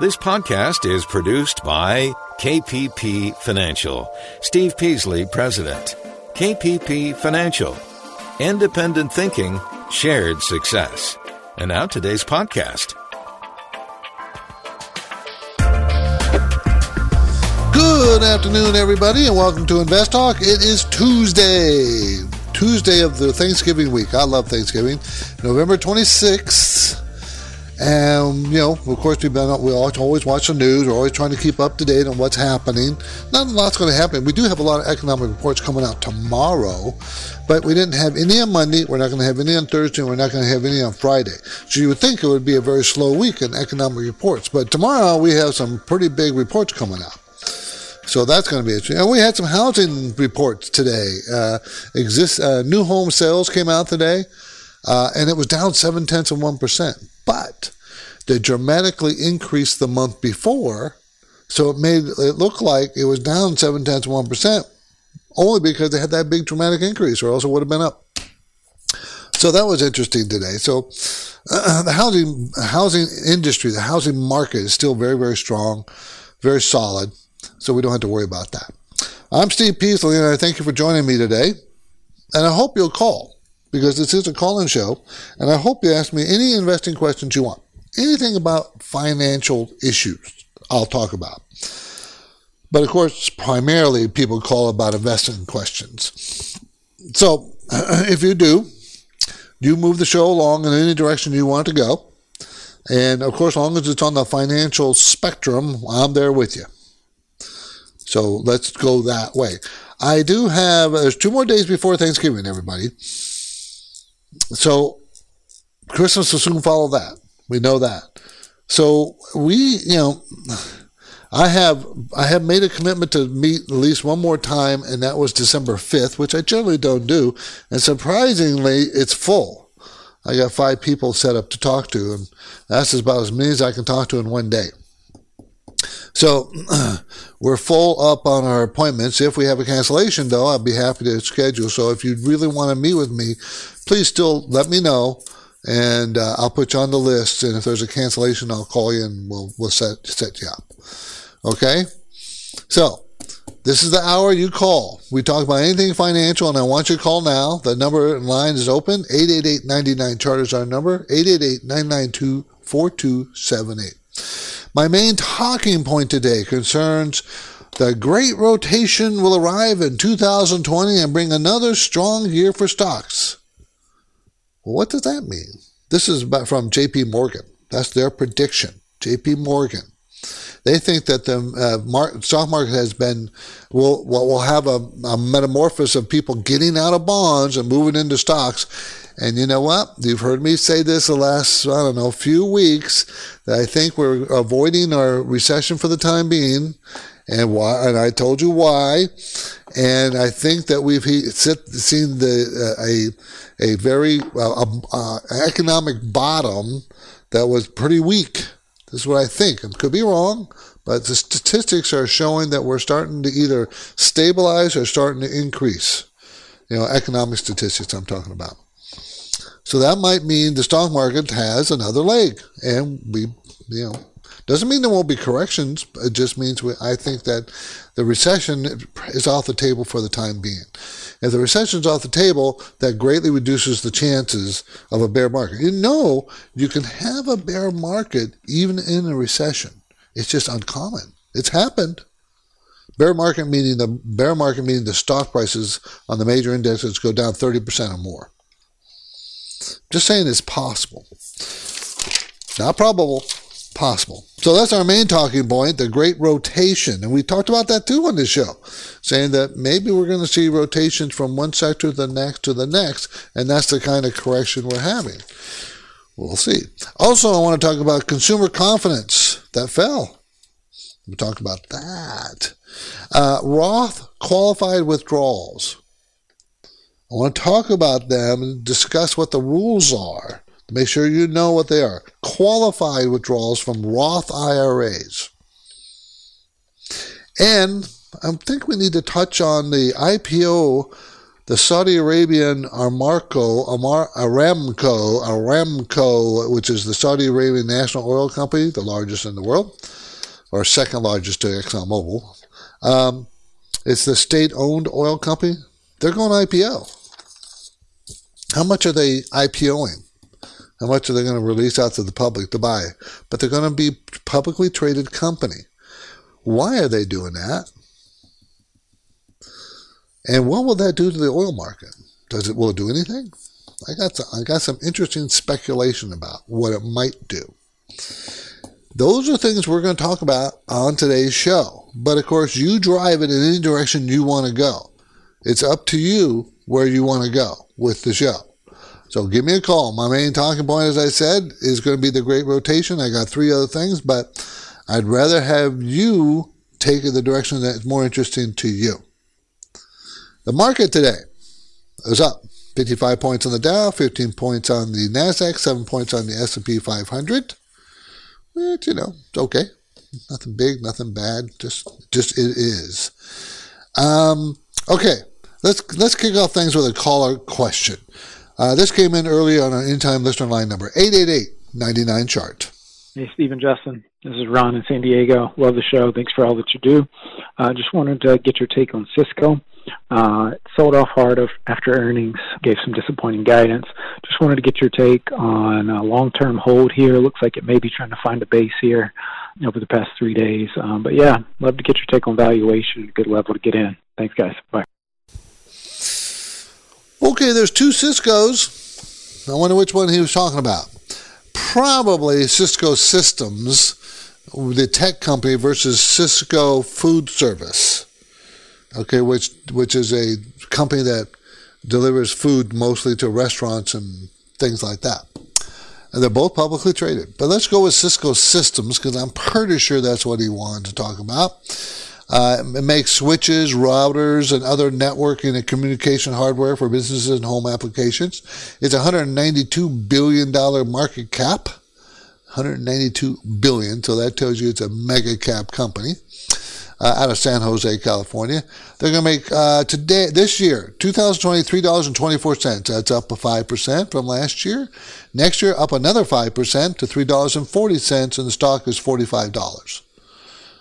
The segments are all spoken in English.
This podcast is produced by KPP Financial. Steve Peasley, President. KPP Financial. Independent thinking, shared success. And now today's podcast. Good afternoon, everybody, and welcome to Invest Talk. It is Tuesday, Tuesday of the Thanksgiving week. I love Thanksgiving. November 26th. And, you know, of course, we've been, we always watch the news. We're always trying to keep up to date on what's happening. Not a lot's going to happen. We do have a lot of economic reports coming out tomorrow, but we didn't have any on Monday. We're not going to have any on Thursday. We're not going to have any on Friday. So you would think it would be a very slow week in economic reports. But tomorrow we have some pretty big reports coming out. So that's going to be interesting. And we had some housing reports today. Uh, exist, uh, new home sales came out today, uh, and it was down seven tenths of one percent but they dramatically increased the month before, so it made it look like it was down seven tenths one percent, only because they had that big dramatic increase, or else it would have been up. So that was interesting today. So uh, the housing housing industry, the housing market is still very very strong, very solid. So we don't have to worry about that. I'm Steve Peasley, and I thank you for joining me today. And I hope you'll call because this is a call-in show, and I hope you ask me any investing questions you want. Anything about financial issues, I'll talk about. But of course, primarily people call about investing questions. So if you do, you move the show along in any direction you want to go. And of course, as long as it's on the financial spectrum, I'm there with you. So let's go that way. I do have, there's two more days before Thanksgiving, everybody. So Christmas will soon follow that. We know that. So we, you know, I have I have made a commitment to meet at least one more time, and that was December fifth, which I generally don't do. And surprisingly, it's full. I got five people set up to talk to, and that's about as many as I can talk to in one day. So we're full up on our appointments. If we have a cancellation, though, I'd be happy to schedule. So if you really want to meet with me, please still let me know, and uh, I'll put you on the list. And if there's a cancellation, I'll call you and we'll we'll set set you up. Okay. So this is the hour you call. We talk about anything financial, and I want you to call now. The number in line is open. 888-99 chart is our number. 888-992-4278. My main talking point today concerns the great rotation will arrive in 2020 and bring another strong year for stocks. Well, what does that mean? This is from JP Morgan. That's their prediction. JP Morgan. They think that the uh, mar- stock market has been will will have a, a metamorphosis of people getting out of bonds and moving into stocks. And you know what? You've heard me say this the last I don't know few weeks that I think we're avoiding our recession for the time being, and why? And I told you why. And I think that we've seen the uh, a a very uh, uh, economic bottom that was pretty weak. This is what I think. I could be wrong, but the statistics are showing that we're starting to either stabilize or starting to increase. You know, economic statistics I'm talking about. So that might mean the stock market has another leg, and we, you know, doesn't mean there won't be corrections. It just means we, I think that the recession is off the table for the time being. If the recession is off the table, that greatly reduces the chances of a bear market. You know, you can have a bear market even in a recession. It's just uncommon. It's happened. Bear market meaning the bear market meaning the stock prices on the major indexes go down 30% or more. Just saying it's possible. Not probable, possible. So that's our main talking point, the great rotation. And we talked about that too on this show, saying that maybe we're going to see rotations from one sector to the next to the next, and that's the kind of correction we're having. We'll see. Also, I want to talk about consumer confidence that fell. We'll talk about that. Uh, Roth qualified withdrawals. I want to talk about them and discuss what the rules are. Make sure you know what they are. Qualified withdrawals from Roth IRAs. And I think we need to touch on the IPO, the Saudi Arabian Aramco, Aramco, Aramco, which is the Saudi Arabian national oil company, the largest in the world, or second largest to ExxonMobil. Um, it's the state-owned oil company. They're going IPO. How much are they IPOing? How much are they going to release out to the public to buy? But they're going to be publicly traded company. Why are they doing that? And what will that do to the oil market? Does it will it do anything? I got some, I got some interesting speculation about what it might do. Those are things we're going to talk about on today's show. But of course, you drive it in any direction you want to go. It's up to you where you want to go with the show. So give me a call. My main talking point, as I said, is going to be the great rotation. I got three other things, but I'd rather have you take the direction that's more interesting to you. The market today is up 55 points on the Dow, 15 points on the Nasdaq, 7 points on the S&P 500. Which, you know, it's okay. Nothing big, nothing bad. Just just it is. Um, okay, let's let's kick off things with a caller question. Uh, this came in early on our in-time listener line number 888-99 chart. Hey, Stephen Justin. This is Ron in San Diego. Love the show. Thanks for all that you do. Uh, just wanted to get your take on Cisco. Uh, sold off hard after earnings, gave some disappointing guidance. Just wanted to get your take on a long-term hold here. Looks like it may be trying to find a base here over the past three days. Um, but yeah, love to get your take on valuation. Good level to get in. Thanks, guys. Bye. Okay, there's two Cisco's. I wonder which one he was talking about. Probably Cisco Systems, the tech company, versus Sysco Food Service. Okay, which which is a company that delivers food mostly to restaurants and things like that. And they're both publicly traded. But let's go with Cisco Systems because I'm pretty sure that's what he wanted to talk about. Uh, it makes switches, routers, and other networking and communication hardware for businesses and home applications. It's a $192 billion market cap. 192 billion, so that tells you it's a mega cap company. Uh, out of San Jose, California. They're going to make uh, today, this year, 2020, $3.24. That's up a 5% from last year. Next year, up another 5% to $3.40, and the stock is $45.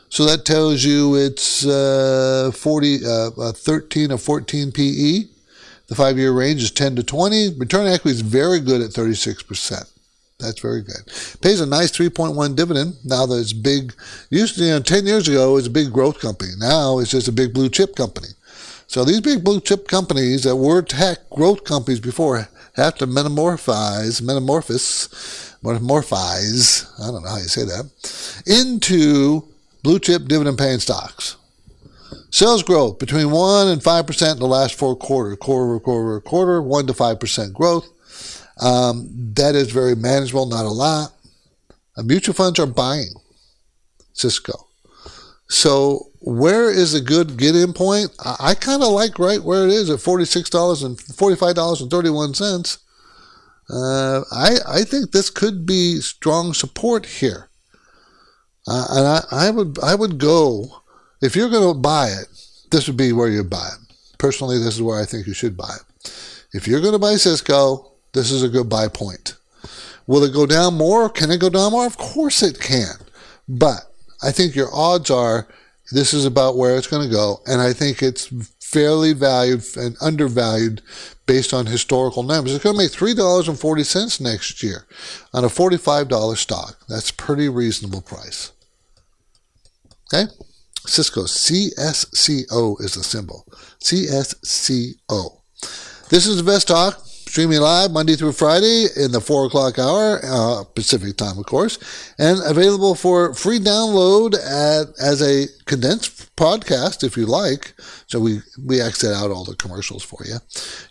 So that tells you it's uh, 40, uh, 13 or 14 PE. The five year range is 10 to 20. Return on equity is very good at 36%. That's very good. Pays a nice 3.1 dividend now that it's big. Used to, you know, 10 years ago, it was a big growth company. Now it's just a big blue chip company. So these big blue chip companies that were tech growth companies before have to metamorphose, metamorphose, metamorphose, I don't know how you say that, into blue chip dividend paying stocks. Sales growth between 1 and 5% in the last four quarters, quarter, quarter, quarter, 1 to 5% growth. Um, that is very manageable, not a lot. Uh, mutual funds are buying Cisco. So where is a good get in point? I, I kind of like right where it is at $46 and $45.31. Uh, I, I think this could be strong support here. Uh, and I, I would I would go if you're going to buy it. This would be where you buy it. Personally, this is where I think you should buy it. If you're going to buy Cisco, this is a good buy point. Will it go down more? Can it go down more? Of course it can. But I think your odds are this is about where it's going to go, and I think it's fairly valued and undervalued based on historical numbers. It's going to make $3.40 next year on a $45 stock. That's pretty reasonable price. Okay? Cisco, CSCO is the symbol. CSCO. This is the best talk streaming live Monday through Friday in the 4 o'clock hour, uh, Pacific time, of course, and available for free download at, as a condensed podcast if you like. So we, we exit out all the commercials for you.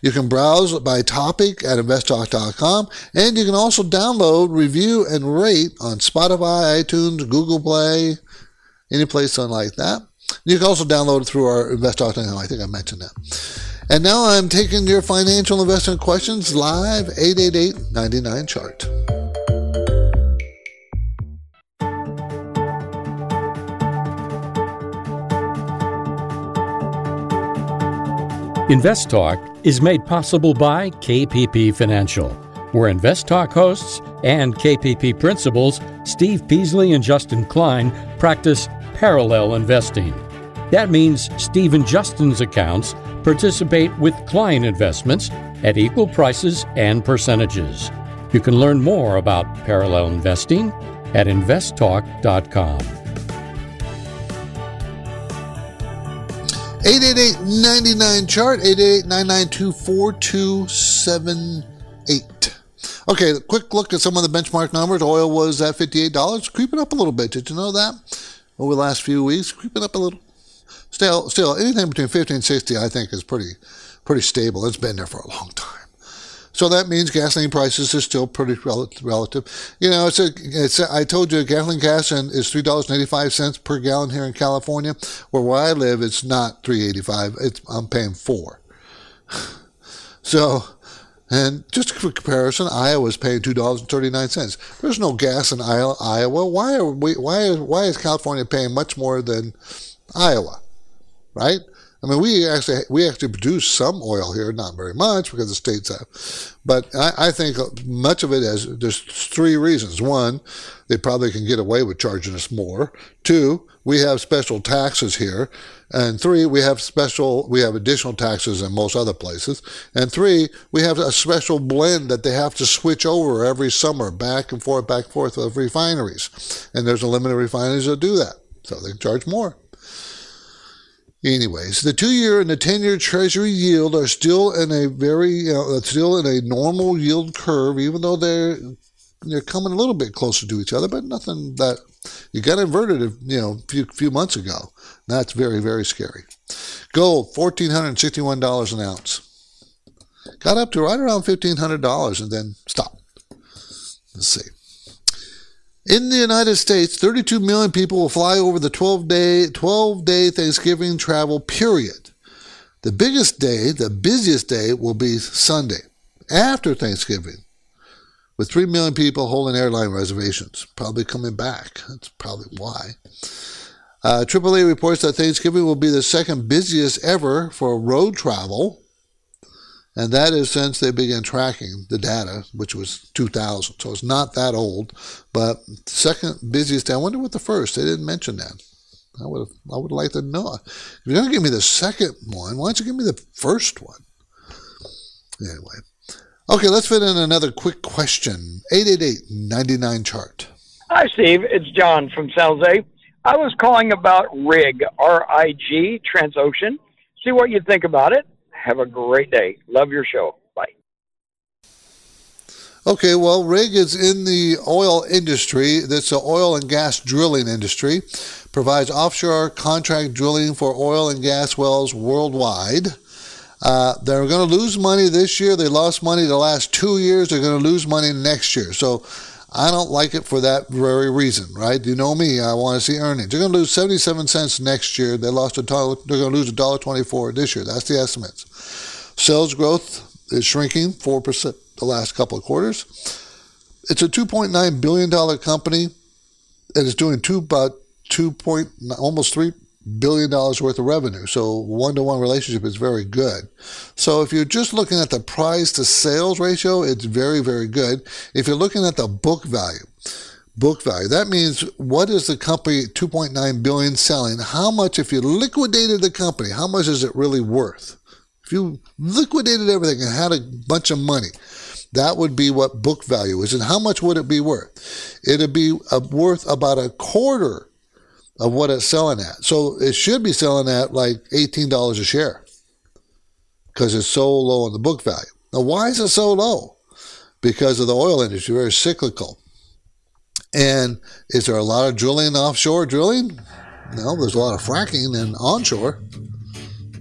You can browse by topic at investtalk.com, and you can also download, review, and rate on Spotify, iTunes, Google Play, any place like that. You can also download through our investtalk.com. I think I mentioned that. And now I'm taking your financial investment questions live 888 99 chart. Invest Talk is made possible by KPP Financial, where Invest Talk hosts and KPP principals Steve Peasley and Justin Klein practice parallel investing. That means Steve and Justin's accounts participate with client investments at equal prices and percentages. You can learn more about parallel investing at investtalk.com. 888-99 chart 888-992-4278 okay quick look at some of the benchmark numbers. Oil was at $58 creeping up a little bit. Did you know that? Over the last few weeks creeping up a little still still anything between 50 and 60 i think is pretty pretty stable it's been there for a long time so that means gasoline prices are still pretty relative. You know, it's a, it's a, I told you gasoline gas is three dollars and eighty five cents per gallon here in California. Where where I live, it's not three eighty five. It's I'm paying four. So, and just for comparison, Iowa is paying two dollars and thirty nine cents. There's no gas in Iowa. Why are we? Why why is California paying much more than Iowa? Right? I mean, we actually we actually produce some oil here, not very much because the states have, but I, I think much of it has there's three reasons. One, they probably can get away with charging us more. Two, we have special taxes here, and three, we have special we have additional taxes in most other places, and three, we have a special blend that they have to switch over every summer, back and forth, back and forth of refineries, and there's a limited refineries that do that, so they charge more. Anyways, the two-year and the ten-year Treasury yield are still in a very, uh, still in a normal yield curve, even though they're they're coming a little bit closer to each other, but nothing that you got inverted, you know, a few, few months ago. That's very, very scary. Gold, fourteen hundred sixty-one dollars an ounce. Got up to right around fifteen hundred dollars and then stopped. Let's see. In the United States, 32 million people will fly over the 12 day 12 day Thanksgiving travel period. The biggest day, the busiest day will be Sunday after Thanksgiving. With 3 million people holding airline reservations, probably coming back. That's probably why. Uh, AAA reports that Thanksgiving will be the second busiest ever for road travel and that is since they began tracking the data, which was 2000. So it's not that old, but second busiest day. I wonder what the first. They didn't mention that. I would have, I would like to know. If you're going to give me the second one, why don't you give me the first one? Anyway. Okay, let's fit in another quick question. 888-99 chart. Hi, Steve. It's John from San. I was calling about RIG, R-I-G, Transocean. See what you think about it. Have a great day. Love your show. Bye. Okay, well, Rig is in the oil industry. That's the oil and gas drilling industry. Provides offshore contract drilling for oil and gas wells worldwide. Uh, they're going to lose money this year. They lost money the last two years. They're going to lose money next year. So I don't like it for that very reason, right? You know me. I want to see earnings. They're going to lose 77 cents next year. They lost a dollar. They're going to lose a dollar 24 this year. That's the estimates. Sales growth is shrinking 4% the last couple of quarters. It's a $2.9 billion company and it's doing two, about 2 point, almost 3 billion dollars worth of revenue. So one to one relationship is very good. So if you're just looking at the price to sales ratio, it's very, very good. If you're looking at the book value, book value, that means what is the company 2.9 billion selling? How much, if you liquidated the company, how much is it really worth? If you liquidated everything and had a bunch of money, that would be what book value is. And how much would it be worth? It'd be uh, worth about a quarter of what it's selling at. So it should be selling at like $18 a share because it's so low on the book value. Now, why is it so low? Because of the oil industry, very cyclical. And is there a lot of drilling offshore drilling? No, there's a lot of fracking and onshore.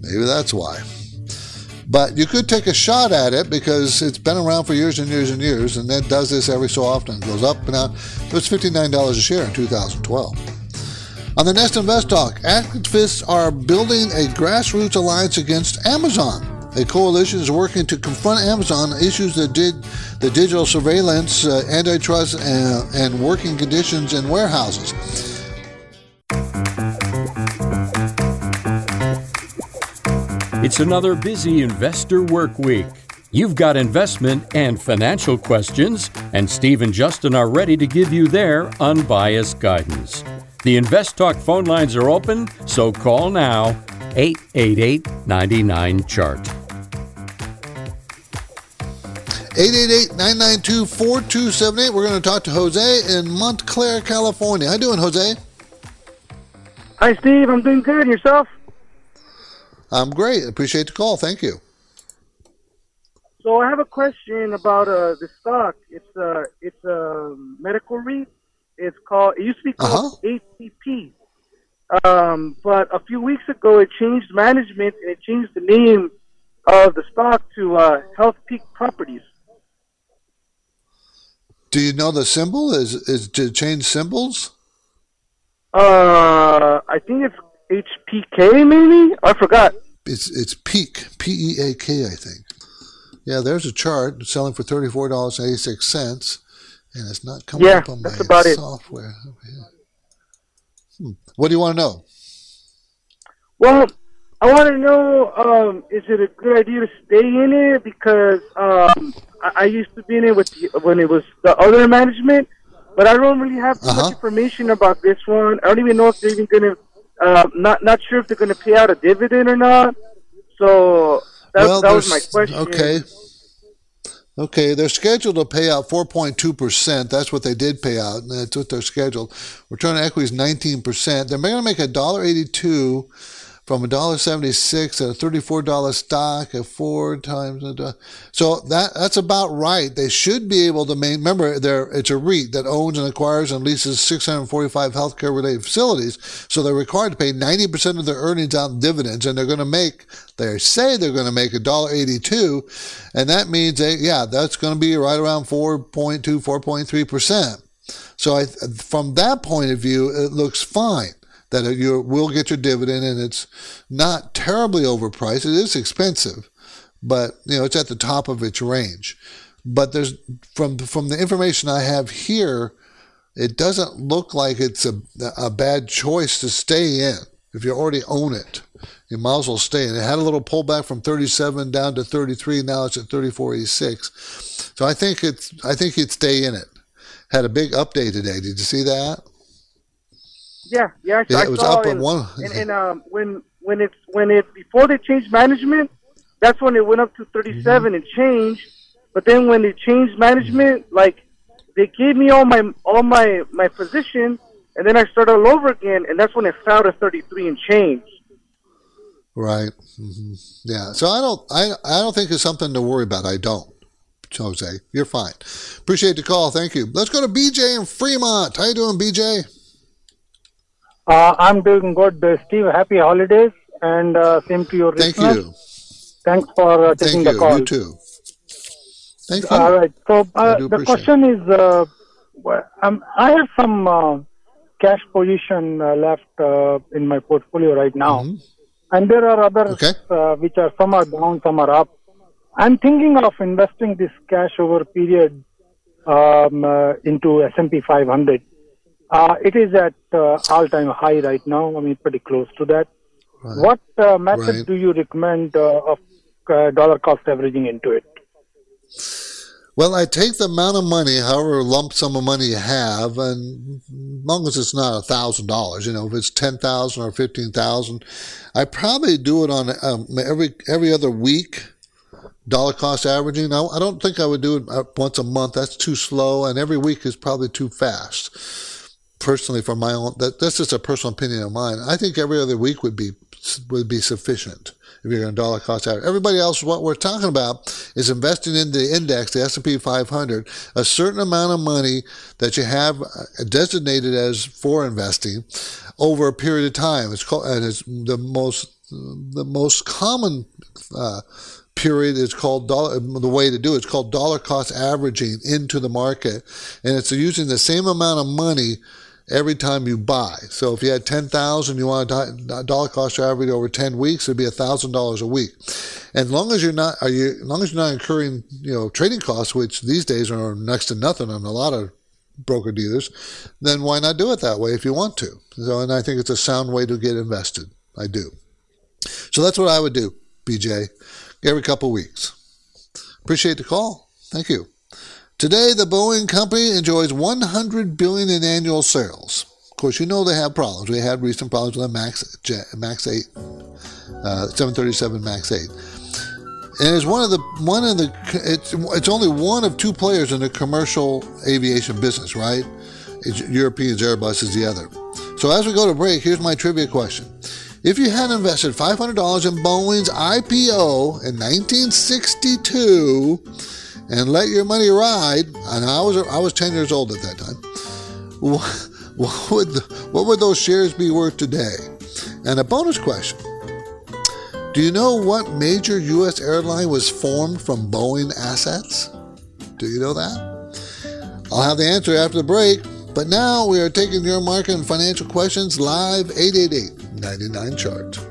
Maybe that's why. But you could take a shot at it because it's been around for years and years and years, and it does this every so often. It goes up and down. It was $59 a share in 2012. On the Nest Invest Talk, activists are building a grassroots alliance against Amazon. A coalition is working to confront Amazon issues that did the digital surveillance, uh, antitrust, uh, and working conditions in warehouses. It's another busy investor work week. You've got investment and financial questions, and Steve and Justin are ready to give you their unbiased guidance. The Invest Talk phone lines are open, so call now 888 99 Chart. 888-992-4278. We're going to talk to Jose in Montclair, California. How you doing, Jose? Hi, Steve. I'm doing good. Yourself? I'm great. Appreciate the call. Thank you. So I have a question about uh, the stock. It's a uh, it's a medical REIT. It's called. It used to be called uh-huh. ATP. Um, but a few weeks ago, it changed management and it changed the name of the stock to uh, Health Peak Properties. Do you know the symbol? Is is to change symbols? Uh, I think it's HPK. Maybe I forgot. It's it's Peak P E A K. I think. Yeah, there's a chart selling for thirty four dollars eighty six cents, and it's not coming yeah, up on my software. Hmm. What do you want to know? Well, I want to know: um, is it a good idea to stay in it? Because um, I, I used to be in it with the, when it was the other management, but I don't really have too uh-huh. much information about this one. I don't even know if they're even going to. Uh, not not sure if they're going to pay out a dividend or not. So that, well, that was my question. Okay. Okay, they're scheduled to pay out 4.2%. That's what they did pay out, and that's what they're scheduled. Return on equity is 19%. They're going to make $1.82 from a dollar seventy six at a thirty four dollar stock at four times. A. So that that's about right. They should be able to main. Remember, they're, it's a REIT that owns and acquires and leases six hundred forty five healthcare related facilities. So they're required to pay ninety percent of their earnings out in dividends, and they're going to make. They say they're going to make a dollar eighty two, and that means they yeah that's going to be right around 4.2 4.3 percent. So I, from that point of view, it looks fine that you will get your dividend and it's not terribly overpriced. It is expensive, but you know it's at the top of its range. But there's from from the information I have here, it doesn't look like it's a, a bad choice to stay in if you already own it. You might as well stay in. It had a little pullback from 37 down to 33. Now it's at 34.86. So I think it's I think you'd stay in it. Had a big update today. Did you see that? Yeah, yeah, yeah. I it was up in, one. And, and um, when when it's when it before they changed management, that's when it went up to 37 mm-hmm. and changed. But then when they changed management, like they gave me all my all my my position, and then I started all over again, and that's when it fell to 33 and changed. Right. Mm-hmm. Yeah. So I don't I I don't think it's something to worry about. I don't. Jose, you're fine. Appreciate the call. Thank you. Let's go to BJ in Fremont. How you doing, BJ? Uh, I'm doing good, uh, Steve. Happy holidays, and uh, same to your Thank listeners. you. Thanks for uh, taking Thank the call. You too. Thank you. All right. So uh, the question is, uh, um, I have some cash position uh, left uh, in my portfolio right now, mm-hmm. and there are others okay. uh, which are some are down, some are up. I'm thinking of investing this cash over period um, uh, into S&P 500. Uh, it is at uh, all-time high right now. I mean, pretty close to that. Right. What uh, method right. do you recommend uh, of uh, dollar cost averaging into it? Well, I take the amount of money, however lump sum of money you have, and as long as it's not a thousand dollars, you know, if it's ten thousand or fifteen thousand, I probably do it on um, every every other week dollar cost averaging. Now, I don't think I would do it uh, once a month. That's too slow, and every week is probably too fast personally, from my own, that that's just a personal opinion of mine. I think every other week would be would be sufficient if you're going to dollar cost average. Everybody else, what we're talking about is investing in the index, the S&P 500, a certain amount of money that you have uh, designated as for investing over a period of time. It's called, and it's the most the most common. Uh, period is called dollar, the way to do it, it's called dollar cost averaging into the market. And it's using the same amount of money every time you buy. So if you had 10,000, you want a dollar cost average over 10 weeks, it'd be $1,000 a week. And as long as you're not, are you, as long as you're not incurring, you know, trading costs, which these days are next to nothing on a lot of broker dealers, then why not do it that way if you want to? So, and I think it's a sound way to get invested. I do. So that's what I would do. BJ, every couple weeks. Appreciate the call. Thank you. Today, the Boeing company enjoys 100 billion in annual sales. Of course, you know they have problems. We had recent problems with the Max Jet, Max 8, uh, 737 Max 8, and it's one of the one of the it's it's only one of two players in the commercial aviation business, right? It's Europeans, Airbus is the other. So as we go to break, here's my trivia question. If you had invested $500 in Boeing's IPO in 1962 and let your money ride, and I was I was 10 years old at that time, what would what would those shares be worth today? And a bonus question: Do you know what major U.S. airline was formed from Boeing assets? Do you know that? I'll have the answer after the break. But now we are taking your market and financial questions live 888 99 chart.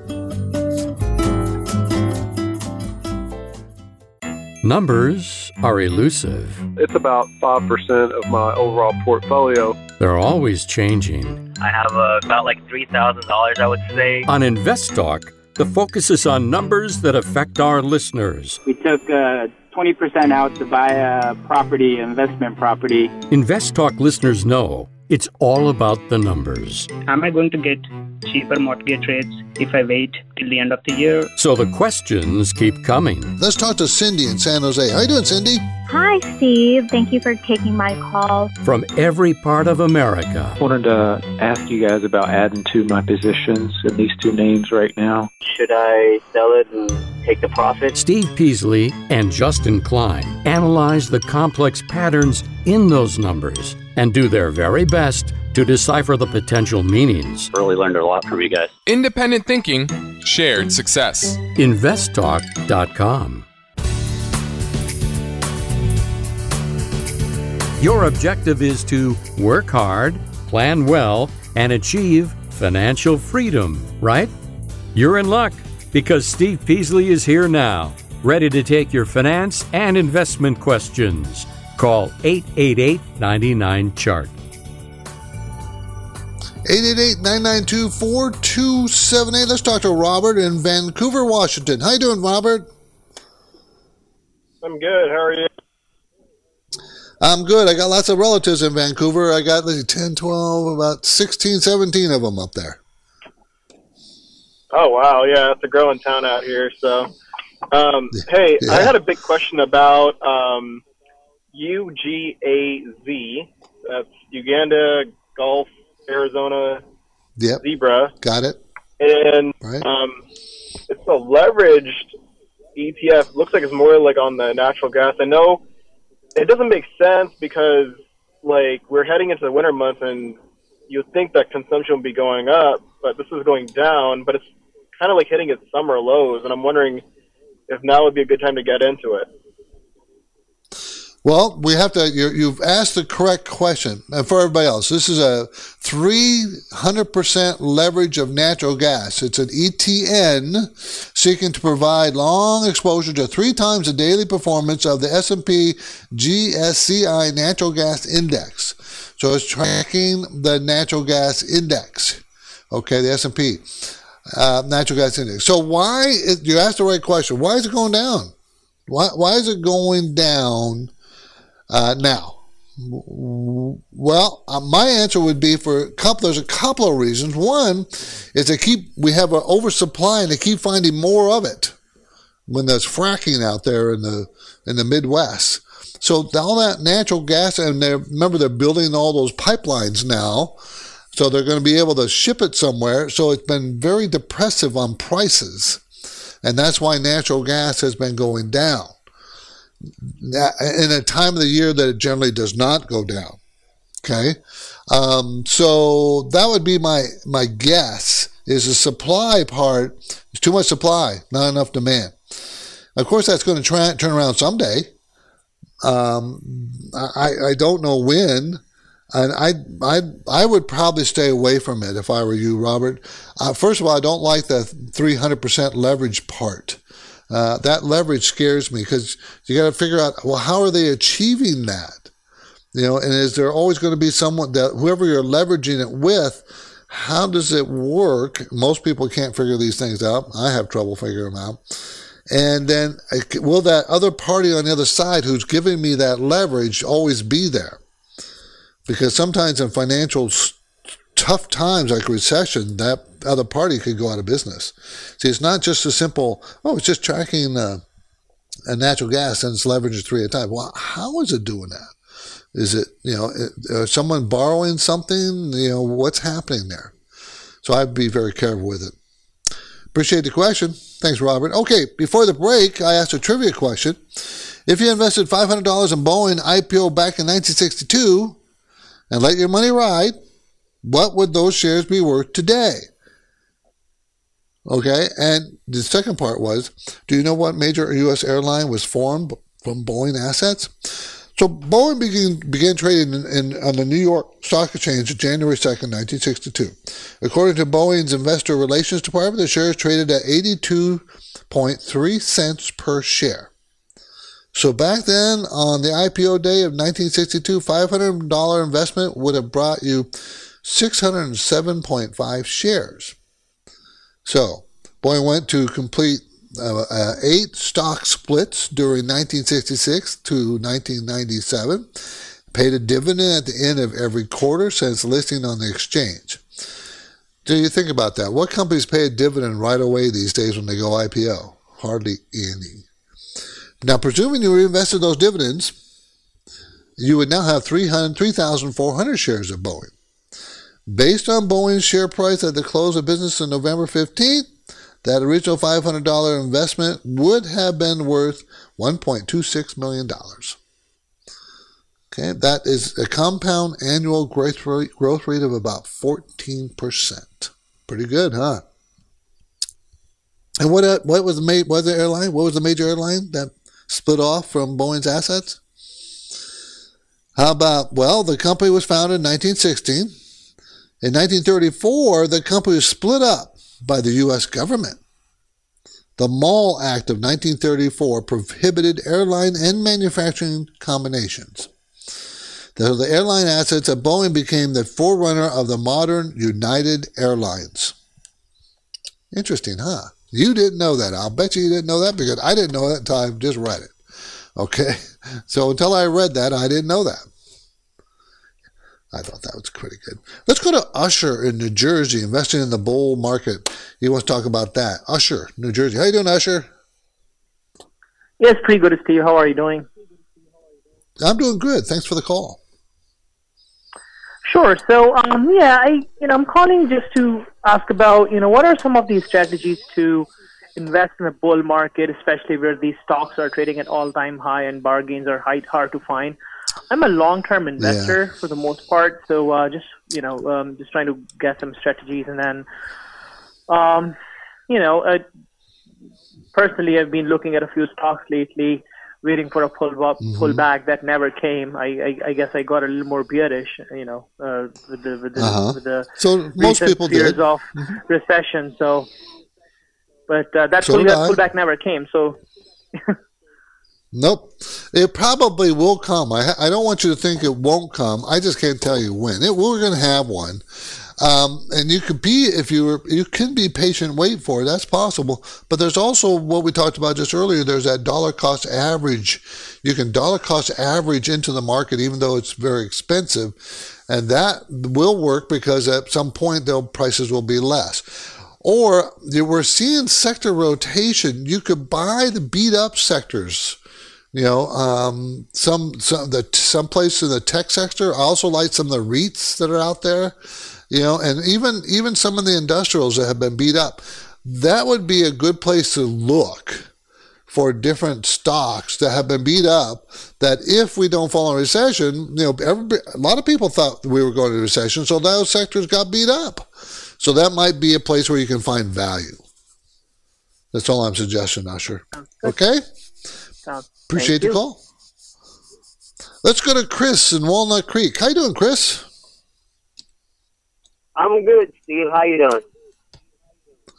Numbers are elusive. It's about 5% of my overall portfolio. They're always changing. I have uh, about like $3,000, I would say. On Invest Talk, the focus is on numbers that affect our listeners. We took uh, 20% out to buy a property, investment property. Invest Talk listeners know it's all about the numbers. Am I going to get cheaper mortgage rates if I wait till the end of the year? So the questions keep coming. Let's talk to Cindy in San Jose. How you doing, Cindy? Hi, Steve. Thank you for taking my call. From every part of America. I wanted to ask you guys about adding to my positions in these two names right now. Should I sell it and take the profit? Steve Peasley and Justin Klein analyze the complex patterns in those numbers and do their very best to decipher the potential meanings. Really learned a lot from you guys. Independent thinking, shared success. InvestTalk.com. Your objective is to work hard, plan well, and achieve financial freedom, right? You're in luck because Steve Peasley is here now, ready to take your finance and investment questions. Call 888 99 Chart. 888-992-4278. Let's talk to Robert in Vancouver, Washington. How you doing, Robert? I'm good. How are you? I'm good. I got lots of relatives in Vancouver. I got let's see, 10, 12, about 16, 17 of them up there. Oh, wow. Yeah, it's a growing town out here. So, um, hey, Yeah. I had a big question about um, UGAZ. That's Uganda Gulf Arizona Yep. Zebra. Got it. And Right. um, it's a leveraged ETF. Looks like it's more like on the natural gas. I know it doesn't make sense because like we're heading into the winter months and you would think that consumption would be going up, but this is going down. But it's kind of like hitting its summer lows, and I'm wondering if now would be a good time to get into it. Well, we have to. you you've asked the correct question, and for everybody else, this is a 300% leverage of natural gas. It's an ETN seeking to provide long exposure to three times the daily performance of the S&P GSCI Natural Gas Index. So it's tracking the natural gas index. Okay, the S&P uh, natural gas index. So why? Is, you asked the right question. Why is it going down? Why, why is it going down uh, now? Well, uh, my answer would be for a couple. There's a couple of reasons. One is they keep we have an oversupply and they keep finding more of it when there's fracking out there in the in the Midwest. So all that natural gas, and they remember they're building all those pipelines now, so they're going to be able to ship it somewhere. So it's been very depressive on prices, and that's why natural gas has been going down in a time of the year that it generally does not go down. Okay, um, so that would be my my guess. Is the supply part? is too much supply, not enough demand. Of course, that's going to try, turn around someday. Um, I I don't know when, and I I I would probably stay away from it if I were you, Robert. Uh, first of all, I don't like the 300% leverage part. Uh, that leverage scares me because you got to figure out well how are they achieving that? You know and is there always going to be someone that whoever you're leveraging it with how does it work? Most people can't figure these things out. I have trouble figuring them out. And then will that other party on the other side who's giving me that leverage always be there? Because sometimes in financial tough times like recession, that other party could go out of business. See, it's not just a simple, oh, it's just tracking uh, a natural gas and it's leveraged three at a time. Well, how is it doing that? Is it, you know, uh, someone borrowing something? You know, what's happening there? So I'd be very careful with it. Appreciate the question. Thanks, Robert. Okay, before the break, I asked a trivia question. If you invested $500 in Boeing IPO back in 1962 and let your money ride, what would those shares be worth today? Okay, and the second part was, do you know what major U.S. airline was formed from Boeing assets? So Boeing began, began trading in, in, on the New York Stock Exchange January 2nd, 1962. According to Boeing's Investor Relations Department, the shares traded at 82.3 cents per share. So back then, on the IPO day of 1962, $500 investment would have brought you 607.5 shares. So Boeing went to complete uh, uh, eight stock splits during 1966 to 1997, paid a dividend at the end of every quarter since listing on the exchange. Do you think about that? What companies pay a dividend right away these days when they go IPO? Hardly any. Now, presuming you reinvested those dividends, you would now have 3,400 shares of Boeing. Based on Boeing's share price at the close of business on November 15th, that original $500 investment would have been worth $1.26 million. Okay, that is a compound annual growth rate, growth rate of about 14%. Pretty good, huh? And what what was the ma- was the airline? What was the major airline that split off from Boeing's assets? How about well, the company was founded in 1916. In 1934, the company was split up by the U.S. government. The Mail Act of 1934 prohibited airline and manufacturing combinations. So the airline assets of Boeing became the forerunner of the modern United Airlines. Interesting, huh? You didn't know that. I'll bet you you didn't know that because I didn't know that until I just read it. Okay? So until I read that, I didn't know that. I thought that was pretty good. Let's go to Usher in New Jersey, investing in the bull market. He wants to talk about that. Usher, New Jersey. How you doing, Usher? Yes, pretty good, Steve. How are you doing? I'm doing good. Thanks for the call. Sure. So, um, yeah, I, you know, I'm calling just to ask about, you know, what are some of these strategies to invest in the bull market, especially where these stocks are trading at all-time high and bargains are hard to find. I'm a long-term investor yeah. for the most part, so uh, just you know, um, just trying to get some strategies, and then, um, you know, uh, personally, I've been looking at a few stocks lately, waiting for a pull up, mm-hmm. pullback that never came. I, I, I guess I got a little more bearish, you know, uh, with the with the, uh-huh. with the so most people fears did. of mm-hmm. recession. So, but uh, that, So pull, that pullback never came. So. Nope. It probably will come. I, I don't want you to think it won't come. I just can't tell you when. It, we're going to have one. Um, and you could be, if you were, you can be patient, wait for it. That's possible. But there's also what we talked about just earlier. There's that dollar cost average. You can dollar cost average into the market, even though it's very expensive. And that will work because at some point, the prices will be less. Or we're seeing sector rotation. You could buy the beat up sectors. You know, um, some some the some place in the tech sector. I also like some of the REITs that are out there. You know, and even even some of the industrials that have been beat up. That would be a good place to look for different stocks that have been beat up. That if we don't fall in recession, you know, everybody, a lot of people thought we were going to recession, so those sectors got beat up. So that might be a place where you can find value. That's all I'm suggesting, Usher. Okay. Sounds- Appreciate thank the you. call. Let's go to Chris in Walnut Creek. How you doing, Chris? I'm good, Steve. How you doing?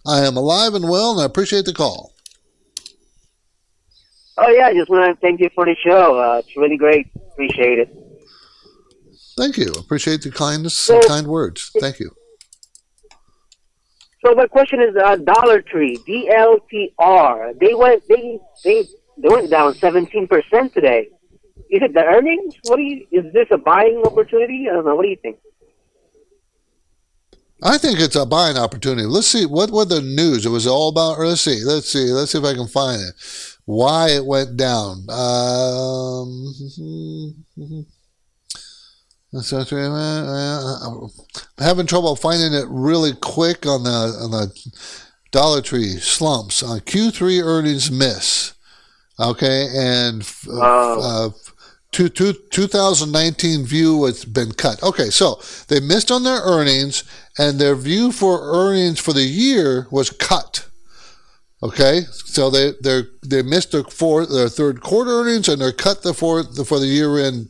I am alive and well, and I appreciate the call. Oh yeah, I just want to thank you for the show. Uh, it's really great. Appreciate it. Thank you. Appreciate the kindness and kind words. Thank you. So my question is, uh, Dollar Tree, DLTR. They went, they, they, they went down 17% today. Is it the earnings? What do you? Is this a buying opportunity? I don't know. What do you think? I think it's a buying opportunity. Let's see what what the news it was all about. Let's see, let's see, let's see if I can find it. Why it went down. Um, I'm having trouble finding it really quick on the on the Dollar Tree slumps. Uh, Q3 earnings miss. Okay, and uh, two, two, 2019 view has been cut. Okay, so they missed on their earnings, and their view for earnings for the year was cut. Okay, so they they they missed their fourth, their third quarter earnings, and they're cut the fourth for the year end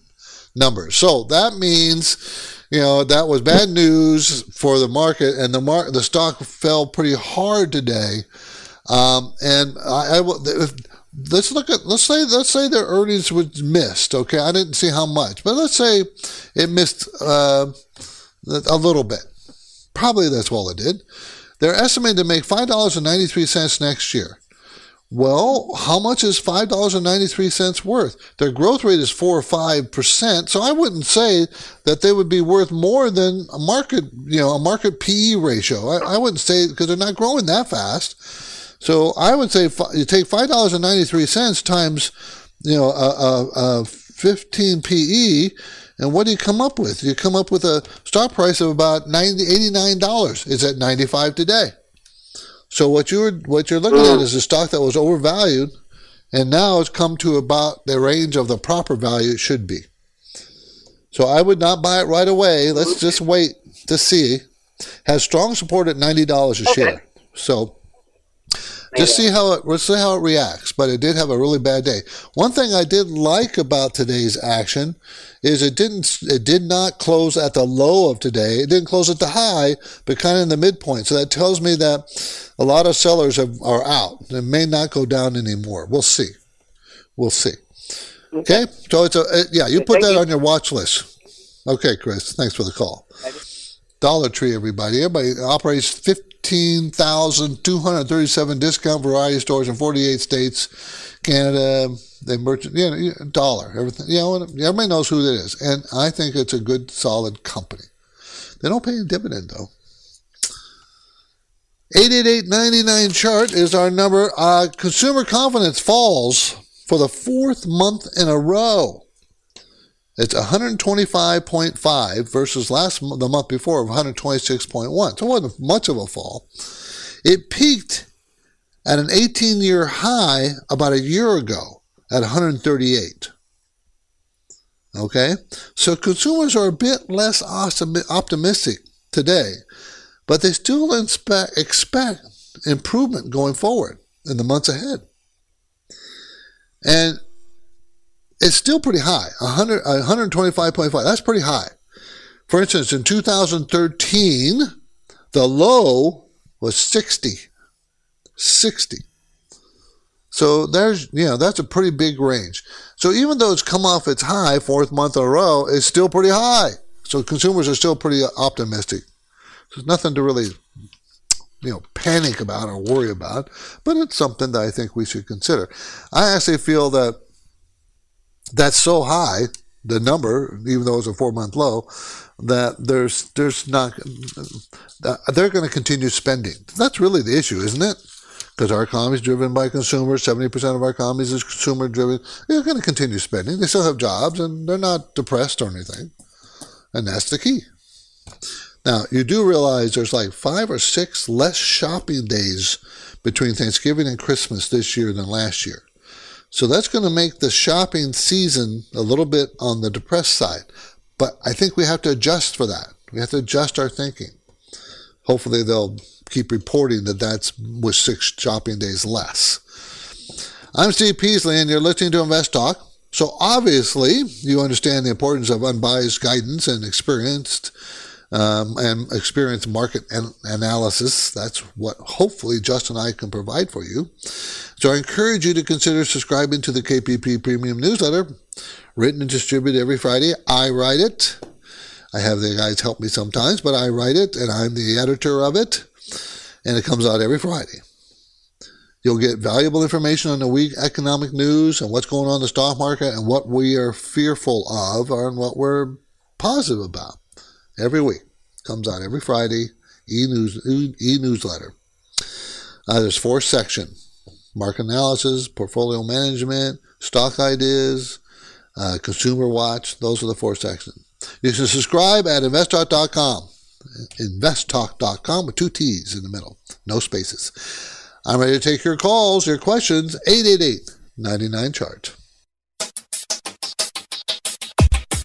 numbers. So that means, you know, that was bad news for the market, and the mar- the stock fell pretty hard today. Um, and I, I if, let's look at let's say let's say their earnings was missed. Okay, I didn't see how much, but let's say it missed uh, a little bit. Probably that's all it did. They're estimated to make five dollars and ninety three cents next year. Well, how much is five dollars and ninety three cents worth? Their growth rate is four or five percent, so I wouldn't say that they would be worth more than a market, you know, a market PE ratio. I, I wouldn't say because they're not growing that fast. So I would say you take five dollars and ninety three cents times, you know, a, a, a fifteen PE, and what do you come up with? You come up with a stock price of about 90 $89. It's at 95 today. So what you're what you're looking at mm. is a stock that was overvalued, and now it's come to about the range of the proper value it should be. So I would not buy it right away. Let's just wait to see. Has strong support at ninety dollars a okay. share. So just see how it let's see how it reacts. But it did have a really bad day. One thing I did like about today's action is it didn't it did not close at the low of today. It didn't close at the high, but kind of in the midpoint. So that tells me that a lot of sellers have, are out. It may not go down anymore. We'll see. We'll see. Okay. So it's a it, yeah. You put that on your watch list. Okay, Chris. Thanks for the call. Dollar Tree, everybody. Everybody operates 15,237 discount variety stores in 48 states, Canada. They merchant, you know, dollar, everything. You know, everybody knows who that is. And I think it's a good, solid company. They don't pay a dividend, though. 888-99 chart is our number. Uh, consumer confidence falls for the fourth month in a row. It's 125.5 versus last the month before of 126.1. So it wasn't much of a fall. It peaked at an 18 year high about a year ago at 138. Okay? So consumers are a bit less optimistic today, but they still expect improvement going forward in the months ahead. And it's still pretty high 100, 125.5 that's pretty high. For instance in 2013 the low was 60 60 so there's you know that's a pretty big range. So even though it's come off its high fourth month in a row it's still pretty high. So consumers are still pretty optimistic. There's nothing to really you know panic about or worry about but it's something that i think we should consider. I actually feel that that's so high, the number, even though it's a four month low, that there's there's not uh, they're going to continue spending. That's really the issue, isn't it? Because our economy is driven by consumers. Seventy percent of our economy is consumer driven. They're going to continue spending. They still have jobs, and they're not depressed or anything. And that's the key. Now you do realize there's like five or six less shopping days between Thanksgiving and Christmas this year than last year. So that's going to make the shopping season a little bit on the depressed side. But I think we have to adjust for that. We have to adjust our thinking. Hopefully they'll keep reporting that that's with six shopping days less. I'm Steve Peasley and you're listening to Invest Talk. So obviously you understand the importance of unbiased guidance and experienced um, and experience market an- analysis. That's what hopefully Justin and I can provide for you. So I encourage you to consider subscribing to the KPP Premium Newsletter, written and distributed every Friday. I write it. I have the guys help me sometimes, but I write it and I'm the editor of it. and it comes out every Friday. You'll get valuable information on the week economic news and what's going on in the stock market and what we are fearful of and what we're positive about. Every week. Comes out every Friday. E-news, e-newsletter. Uh, there's four sections. Market analysis, portfolio management, stock ideas, uh, consumer watch. Those are the four sections. You can subscribe at investtalk.com. Investtalk.com with two T's in the middle. No spaces. I'm ready to take your calls, your questions, 888 99 chart.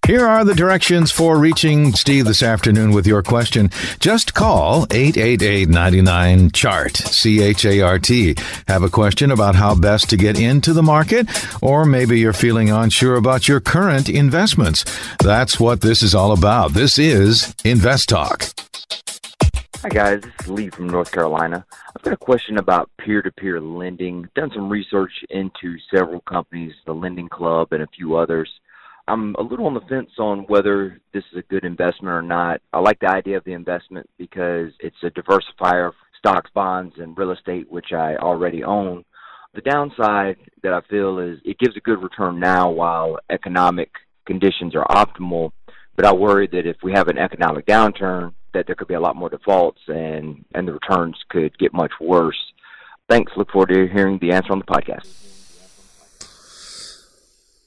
Here are the directions for reaching Steve this afternoon with your question. Just call 888-99-CHART, C-H-A-R-T. Have a question about how best to get into the market, or maybe you're feeling unsure about your current investments. That's what this is all about. This is Invest Talk. Hi guys, this is Lee from North Carolina. I've got a question about peer-to-peer lending. Done some research into several companies, the Lending Club and a few others. I'm a little on the fence on whether this is a good investment or not. I like the idea of the investment because it's a diversifier of stocks, bonds, and real estate, which I already own. The downside that I feel is it gives a good return now while economic conditions are optimal, but I worry that if we have an economic downturn, that there could be a lot more defaults and and the returns could get much worse. Thanks. Look forward to hearing the answer on the podcast.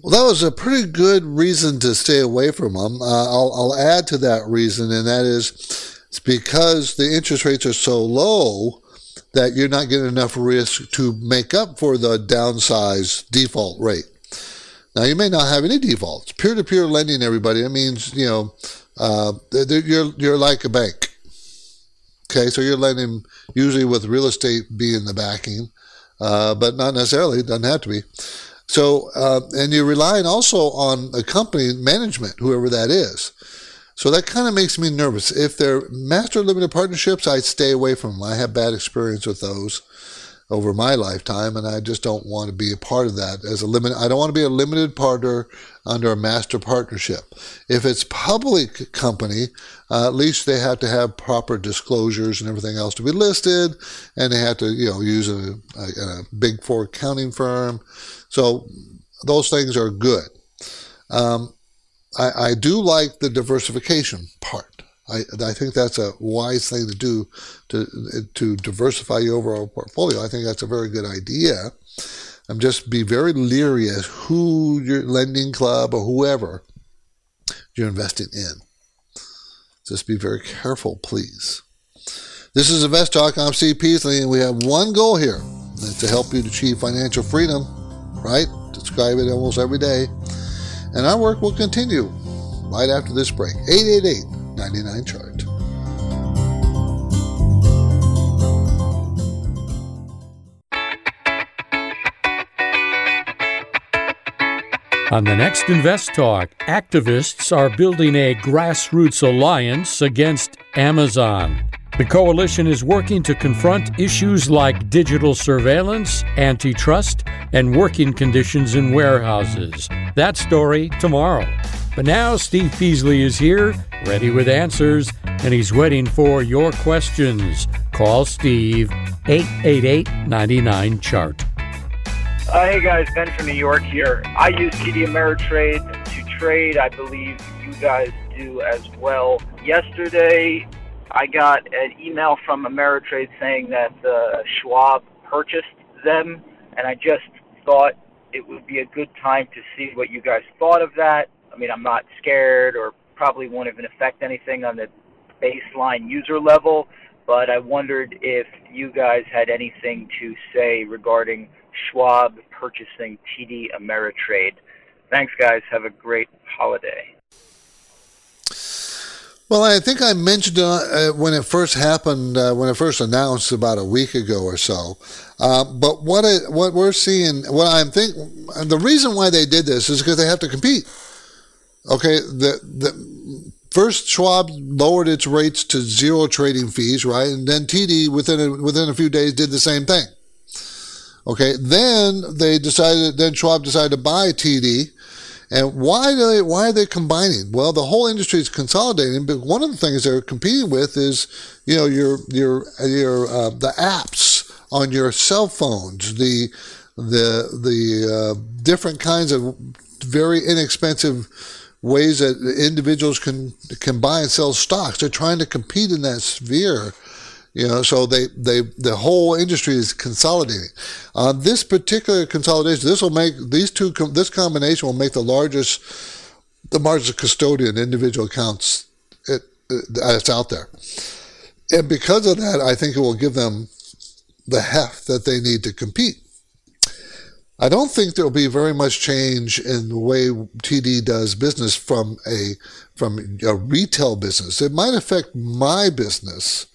Well, that was a pretty good reason to stay away from them. Uh, I'll, I'll add to that reason, and that is it's because the interest rates are so low that you're not getting enough risk to make up for the downsized default rate. Now, you may not have any defaults. Peer to peer lending, everybody, that means, you know, uh, you're, you're like a bank. Okay, so you're lending usually with real estate being the backing, uh, but not necessarily, it doesn't have to be. So, uh, and you're relying also on a company management, whoever that is. So that kind of makes me nervous. If they're master limited partnerships, I'd stay away from them. I have bad experience with those over my lifetime, and I just don't want to be a part of that as a limit. I don't want to be a limited partner under a master partnership. If it's public company, uh, at least they have to have proper disclosures and everything else to be listed, and they have to you know use a, a, a big four accounting firm. So those things are good. Um, I, I do like the diversification part. I, I think that's a wise thing to do to to diversify your overall portfolio. I think that's a very good idea. I'm just be very leery as who your lending club or whoever you're investing in. Just be very careful, please. This is Invest Talk. I'm Steve Peasley, and we have one goal here. That's to help you achieve financial freedom, right? Describe it almost every day. And our work will continue right after this break. 888 99 chart. On the next Invest Talk, activists are building a grassroots alliance against Amazon. The coalition is working to confront issues like digital surveillance, antitrust, and working conditions in warehouses. That story tomorrow. But now Steve Peasley is here, ready with answers, and he's waiting for your questions. Call Steve 888 99 Chart. Uh, hey guys, Ben from New York here. I use TD Ameritrade to trade. I believe you guys do as well. Yesterday, I got an email from Ameritrade saying that uh, Schwab purchased them, and I just thought it would be a good time to see what you guys thought of that. I mean, I'm not scared or probably won't even affect anything on the baseline user level, but I wondered if you guys had anything to say regarding Schwab purchasing TD Ameritrade. Thanks, guys. Have a great holiday. Well, I think I mentioned uh, when it first happened, uh, when it first announced about a week ago or so. Uh, but what it, what we're seeing, what I'm think, the reason why they did this is because they have to compete. Okay, the the first Schwab lowered its rates to zero trading fees, right, and then TD within a, within a few days did the same thing. Okay, then they decided, then Schwab decided to buy TD, And why do they why are they combining? Well, the whole industry is consolidating, but one of the things they're competing with is, you know, your your your uh, the apps on your cell phones, the the the uh, different kinds of very inexpensive ways that individuals can can buy and sell stocks. They're trying to compete in that sphere. You know, so they, they, the whole industry is consolidating. Uh, this particular consolidation, this will make these two, this combination will make the largest, the largest custodian individual accounts it, that's out there. And because of that, I think it will give them the heft that they need to compete. I don't think there'll be very much change in the way TD does business from a from a retail business. It might affect my business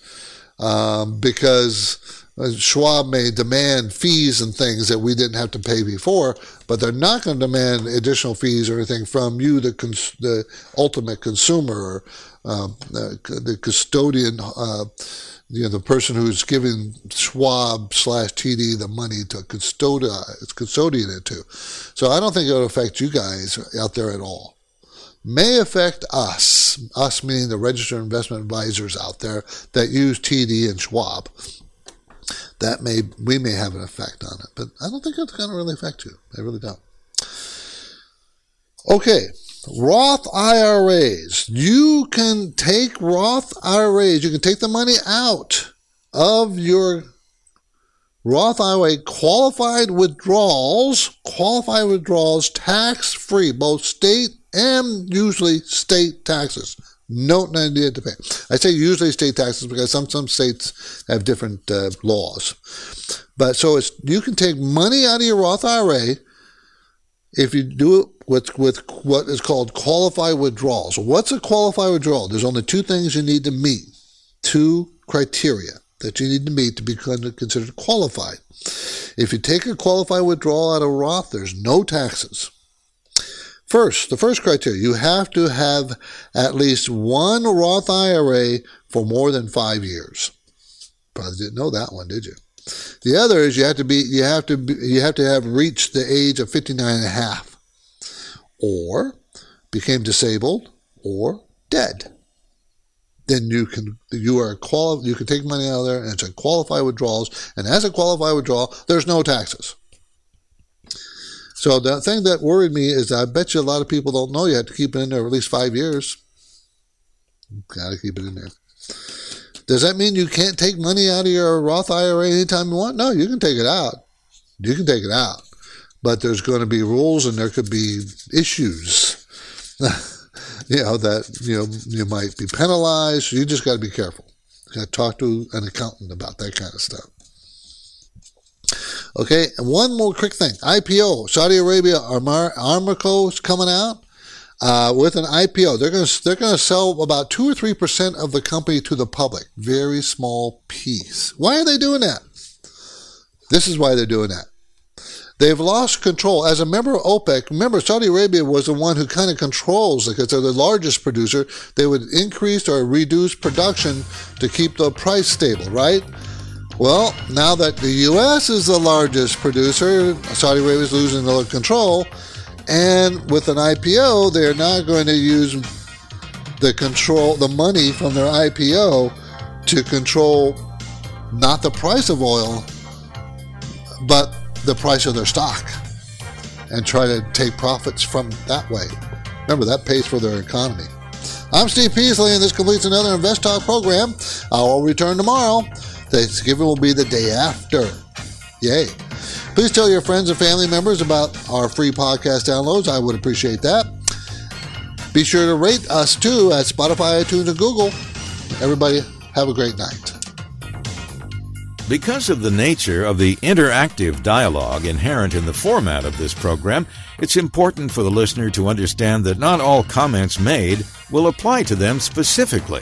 um, because uh, Schwab may demand fees and things that we didn't have to pay before, but they're not going to demand additional fees or anything from you, the cons- the ultimate consumer, or, um, the, the, custodian. Uh, you know, the person who's giving Schwab slash TD the money to custodian, custodian it to. So I don't think it'll affect you guys out there at all. May affect us, us meaning the registered investment advisors out there that use TD and Schwab. That may we may have an effect on it, but I don't think it's going to really affect you. I really don't. Okay, Roth IRAs. You can take Roth IRAs, you can take the money out of your Roth IRA qualified withdrawals, qualified withdrawals tax free, both state and usually state taxes. No idea to pay. I say usually state taxes because some some states have different uh, laws. But so it's you can take money out of your Roth IRA if you do it with, with what is called qualified withdrawals. What's a qualified withdrawal? There's only two things you need to meet, two criteria that you need to meet to be considered qualified. If you take a qualified withdrawal out of Roth, there's no taxes. First, the first criteria, you have to have at least one Roth IRA for more than five years. Probably didn't know that one, did you? The other is you have to be you have to be, you have to have reached the age of 59 and a half or became disabled or dead. Then you can you are quali- you can take money out of there and it's a qualified withdrawals and as a qualified withdrawal there's no taxes. So the thing that worried me is I bet you a lot of people don't know you have to keep it in there at least five years. Got to keep it in there. Does that mean you can't take money out of your Roth IRA anytime you want? No, you can take it out. You can take it out. But there's going to be rules and there could be issues. you know, that, you know, you might be penalized. You just got to be careful. You got to talk to an accountant about that kind of stuff. Okay, and one more quick thing. IPO, Saudi Arabia Armar- is coming out uh, with an IPO. They're going to they're going to sell about two or three percent of the company to the public. Very small piece. Why are they doing that? This is why they're doing that. They've lost control. As a member of OPEC, remember Saudi Arabia was the one who kind of controls because they're the largest producer. They would increase or reduce production to keep the price stable, right? Well, now that the U.S. is the largest producer, Saudi Arabia is losing the control. And with an IPO, they're not going to use the control, the money from their IPO to control not the price of oil, but the price of their stock and try to take profits from that way. Remember, that pays for their economy. I'm Steve Peasley, and this completes another Invest Talk program. I will return tomorrow. Thanksgiving will be the day after. Yay. Please tell your friends and family members about our free podcast downloads. I would appreciate that. Be sure to rate us too at Spotify, iTunes, and Google. Everybody, have a great night. Because of the nature of the interactive dialogue inherent in the format of this program, it's important for the listener to understand that not all comments made will apply to them specifically.